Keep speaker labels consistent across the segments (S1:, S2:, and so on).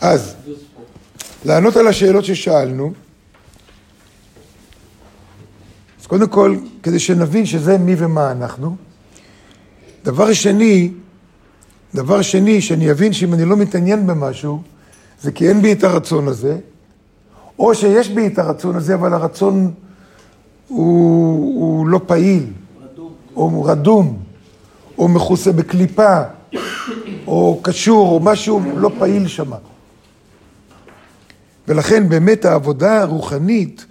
S1: אז, לענות על השאלות ששאלנו, אז קודם כל, כדי שנבין שזה מי ומה אנחנו, דבר שני, דבר שני, שאני אבין שאם אני לא מתעניין במשהו, זה כי אין בי את הרצון הזה, או שיש בי את הרצון הזה, אבל הרצון הוא, הוא לא פעיל, רדום. או רדום, או מכוסה בקליפה, או קשור, או משהו לא פעיל שם. ולכן באמת העבודה הרוחנית,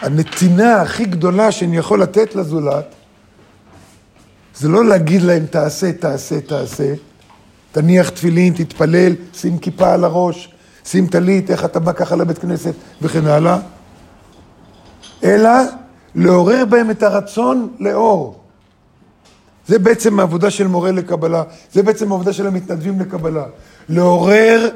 S1: הנתינה הכי גדולה שאני יכול לתת לזולת, זה לא להגיד להם תעשה, תעשה, תעשה, תניח תפילין, תתפלל, שים כיפה על הראש, שים טלית, איך אתה בא ככה לבית כנסת וכן הלאה, אלא לעורר בהם את הרצון לאור. זה בעצם העבודה של מורה לקבלה, זה בעצם העבודה של המתנדבים לקבלה. לעורר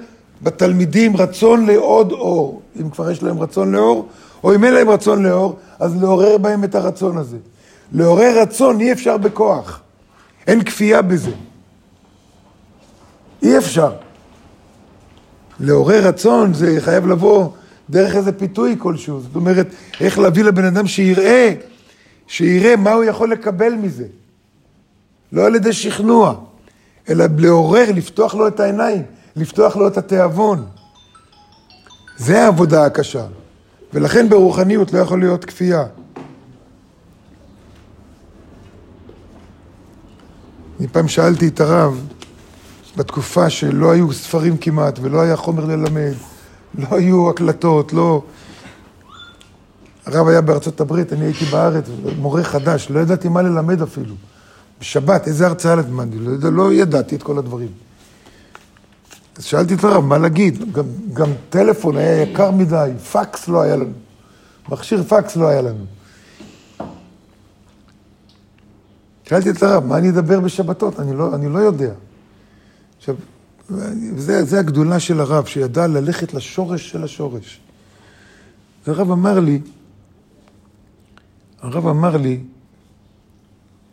S1: בתלמידים רצון לעוד אור, אם כבר יש להם רצון לאור, או אם אין להם רצון לאור, אז לעורר בהם את הרצון הזה. לעורר רצון אי אפשר בכוח, אין כפייה בזה. אי אפשר. לעורר רצון זה חייב לבוא דרך איזה פיתוי כלשהו. זאת אומרת, איך להביא לבן אדם שיראה, שיראה מה הוא יכול לקבל מזה. לא על ידי שכנוע, אלא לעורר, לפתוח לו את העיניים, לפתוח לו את התיאבון. זה העבודה הקשה. ולכן ברוחניות לא יכול להיות כפייה. אני פעם שאלתי את הרב, בתקופה שלא היו ספרים כמעט ולא היה חומר ללמד, לא היו הקלטות, לא... הרב היה בארצות הברית, אני הייתי בארץ, מורה חדש, לא ידעתי מה ללמד אפילו. בשבת, איזה הרצאה למדתי, לא, לא ידעתי את כל הדברים. אז שאלתי את הרב, מה להגיד? גם, גם טלפון היה יקר מדי, פקס לא היה לנו. מכשיר פקס לא היה לנו. שאלתי את הרב, מה אני אדבר בשבתות? אני לא, אני לא יודע. עכשיו, זה, זה הגדולה של הרב, שידע ללכת לשורש של השורש. והרב אמר לי, הרב אמר לי,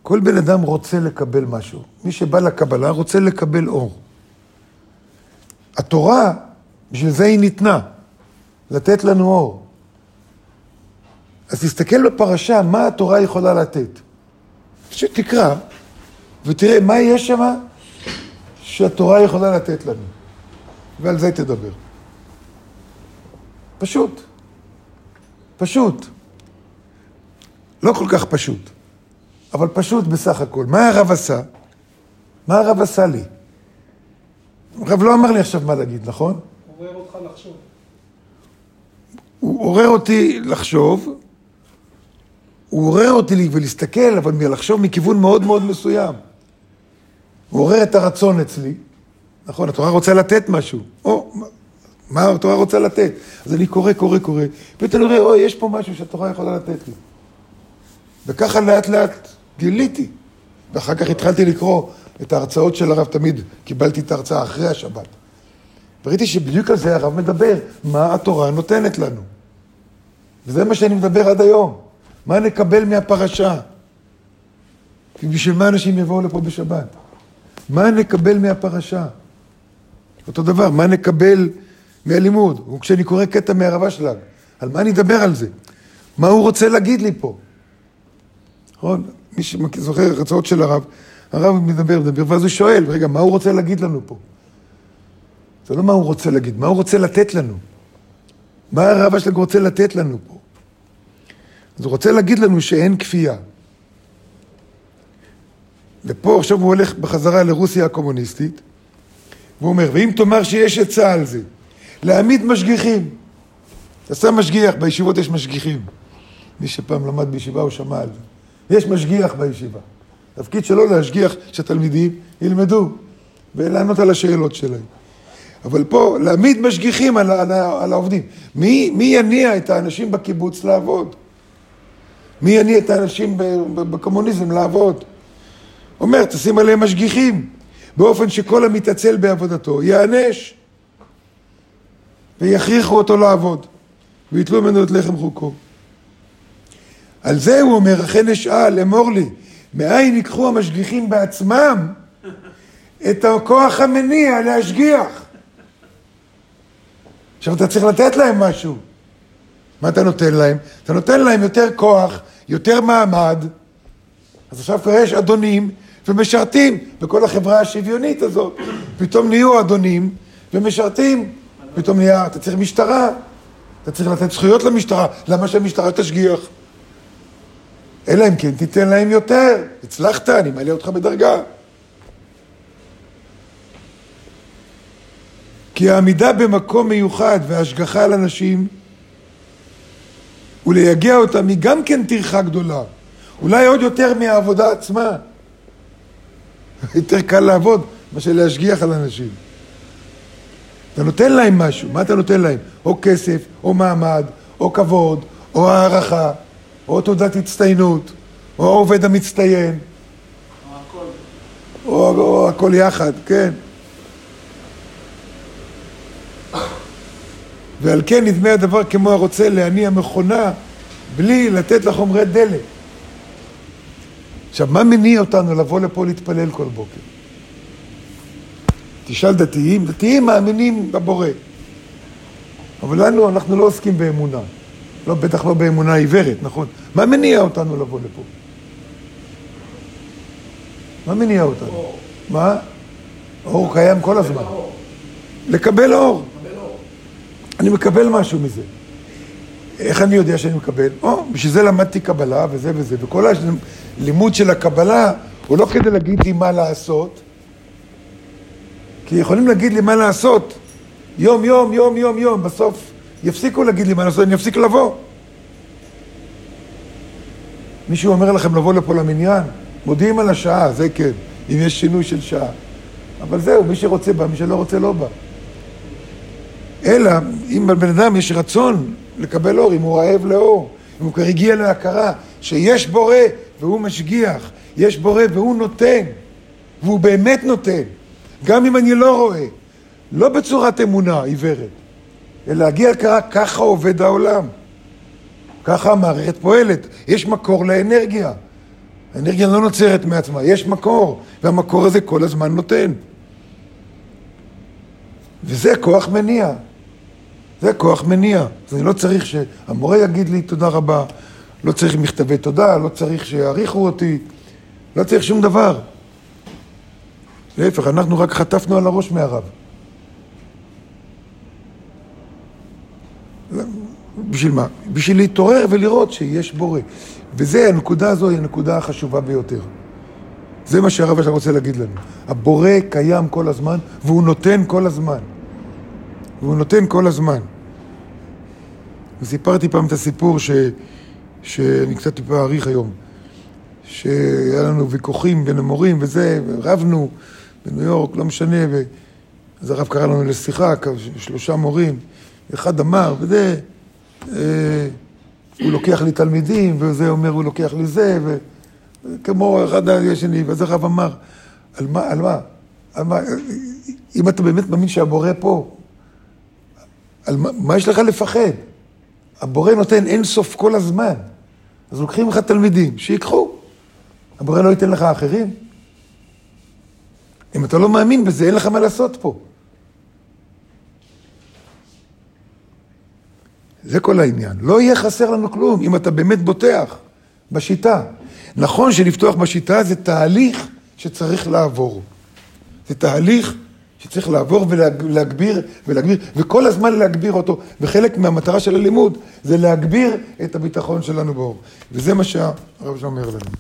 S1: כל בן אדם רוצה לקבל משהו. מי שבא לקבלה רוצה לקבל אור. התורה, בשביל זה היא ניתנה, לתת לנו אור. אז תסתכל בפרשה, מה התורה יכולה לתת. שתקרא, ותראה מה יש שם שהתורה יכולה לתת לנו. ועל זה תדבר. פשוט. פשוט. לא כל כך פשוט, אבל פשוט בסך הכל. מה הרב עשה? מה הרב עשה לי? הרב לא אמר לי עכשיו מה להגיד, נכון?
S2: עורר אותך לחשוב.
S1: הוא עורר אותי לחשוב, הוא עורר אותי ולהסתכל, אבל לחשוב מכיוון מאוד מאוד מסוים. הוא עורר את הרצון אצלי, נכון, התורה רוצה לתת משהו. או, מה התורה רוצה לתת? אז אני קורא, קורא, קורא, ופתאום אני רואה, אוי, יש פה משהו שהתורה יכולה לתת לי. וככה לאט לאט גיליתי. ואחר כך התחלתי לקרוא את ההרצאות של הרב, תמיד קיבלתי את ההרצאה אחרי השבת. וראיתי שבדיוק על זה הרב מדבר, מה התורה נותנת לנו. וזה מה שאני מדבר עד היום. מה נקבל מהפרשה? בשביל מה אנשים יבואו לפה בשבת? מה נקבל מהפרשה? אותו דבר, מה נקבל מהלימוד? וכשאני קורא קטע מהרב אשלג, על מה אני אדבר על זה? מה הוא רוצה להגיד לי פה? נכון? מי שזוכר הרצאות של הרב, הרב מדבר, מדבר, ואז הוא שואל, רגע, מה הוא רוצה להגיד לנו פה? זה לא מה הוא רוצה להגיד, מה הוא רוצה לתת לנו? מה הרב אשלג רוצה לתת לנו פה? אז הוא רוצה להגיד לנו שאין כפייה. ופה עכשיו הוא הולך בחזרה לרוסיה הקומוניסטית, והוא אומר, ואם תאמר שיש עצה על זה, להעמיד משגיחים. אתה שם משגיח, בישיבות יש משגיחים. מי שפעם למד בישיבה הוא שמע על זה. יש משגיח בישיבה. תפקיד שלו להשגיח שהתלמידים ילמדו ולענות על השאלות שלהם. אבל פה, להעמיד משגיחים על, על, על העובדים. מי, מי יניע את האנשים בקיבוץ לעבוד? מי יניע את האנשים בקומוניזם לעבוד? אומר, תשים עליהם משגיחים, באופן שכל המתעצל בעבודתו ייענש, ויכריחו אותו לעבוד, ויתלו ממנו את לחם חוקו. על זה הוא אומר, אכן אשאל, אמור לי, מאין ייקחו המשגיחים בעצמם את הכוח המניע להשגיח? עכשיו אתה צריך לתת להם משהו. מה אתה נותן להם? אתה נותן להם יותר כוח, יותר מעמד. אז עכשיו כבר יש אדונים ומשרתים בכל החברה השוויונית הזאת. פתאום נהיו אדונים ומשרתים. פתאום נהיה, אתה צריך משטרה, אתה צריך לתת זכויות למשטרה. למה שהמשטרה תשגיח? אלא אם כן תיתן להם יותר. הצלחת, אני מעלה אותך בדרגה. כי העמידה במקום מיוחד והשגחה על אנשים ולייגע אותם היא גם כן טרחה גדולה. אולי עוד יותר מהעבודה עצמה. יותר קל לעבוד מאשר להשגיח על אנשים. אתה נותן להם משהו, מה אתה נותן להם? או כסף, או מעמד, או כבוד, או הערכה, או תעודת הצטיינות, או העובד המצטיין. או הכל. או, או הכל יחד, כן. ועל כן נדמה הדבר כמו הרוצה להניע מכונה בלי לתת לה חומרי דלק. עכשיו, מה מניע אותנו לבוא לפה להתפלל כל בוקר? תשאל דתיים, דתיים מאמינים בבורא. אבל לנו, אנחנו לא עוסקים באמונה. לא, בטח לא באמונה עיוורת, נכון? מה מניע אותנו לבוא לפה? מה מניע אותנו? אור. מה? אור קיים כל הזמן. לקבל אור. אני מקבל משהו מזה. איך אני יודע שאני מקבל? או, בשביל זה למדתי קבלה וזה וזה, וכל הלימוד של הקבלה הוא לא כדי להגיד לי מה לעשות, כי יכולים להגיד לי מה לעשות יום, יום, יום, יום, יום, בסוף יפסיקו להגיד לי מה לעשות, אני אפסיק לבוא. מישהו אומר לכם לבוא לפה למניין? מודיעים על השעה, זה כן, אם יש שינוי של שעה. אבל זהו, מי שרוצה בא, מי שלא רוצה לא בא. אלא אם לבן אדם יש רצון לקבל אור, אם הוא רעב לאור, אם הוא כבר הגיע להכרה שיש בורא והוא משגיח, יש בורא והוא נותן, והוא באמת נותן, גם אם אני לא רואה, לא בצורת אמונה עיוורת, להגיע להכרה, ככה עובד העולם, ככה המערכת פועלת, יש מקור לאנרגיה, האנרגיה לא נוצרת מעצמה, יש מקור, והמקור הזה כל הזמן נותן. וזה כוח מניע. זה כוח מניע. אז אני לא צריך שהמורה יגיד לי תודה רבה, לא צריך מכתבי תודה, לא צריך שיעריכו אותי, לא צריך שום דבר. להפך, אנחנו רק חטפנו על הראש מהרב. בשביל מה? בשביל להתעורר ולראות שיש בורא. וזה, הנקודה הזו היא הנקודה החשובה ביותר. זה מה שהרב עכשיו רוצה להגיד לנו. הבורא קיים כל הזמן, והוא נותן כל הזמן. והוא נותן כל הזמן. וסיפרתי פעם את הסיפור ש... שאני קצת טיפה אעריך היום, שהיה לנו ויכוחים בין המורים וזה, ורבנו בניו יורק, לא משנה, ו... אז הרב קרא לנו לשיחה, שלושה מורים, אחד אמר, וזה, אה, הוא לוקח לי תלמידים, וזה אומר, הוא לוקח לי זה, וכמו אחד השני, ואז הרב אמר, על מה, על מה, על מה, אם אתה באמת מאמין שהבורא פה, על מה, מה יש לך לפחד? הבורא נותן אין סוף כל הזמן. אז לוקחים לך תלמידים, שיקחו. הבורא לא ייתן לך אחרים. אם אתה לא מאמין בזה, אין לך מה לעשות פה. זה כל העניין. לא יהיה חסר לנו כלום אם אתה באמת בוטח בשיטה. נכון שלפתוח בשיטה זה תהליך שצריך לעבור. זה תהליך שצריך לעבור ולהגביר ולהגביר, וכל הזמן להגביר אותו. וחלק מהמטרה של הלימוד זה להגביר את הביטחון שלנו באור. וזה מה שהרב שם אומר לנו.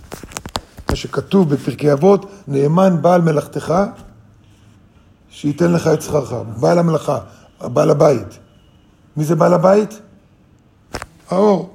S1: מה שכתוב בפרקי אבות, נאמן בעל מלאכתך, שייתן לך את שכרך. בעל המלאכה, בעל הבית. מי זה בעל הבית? Oh.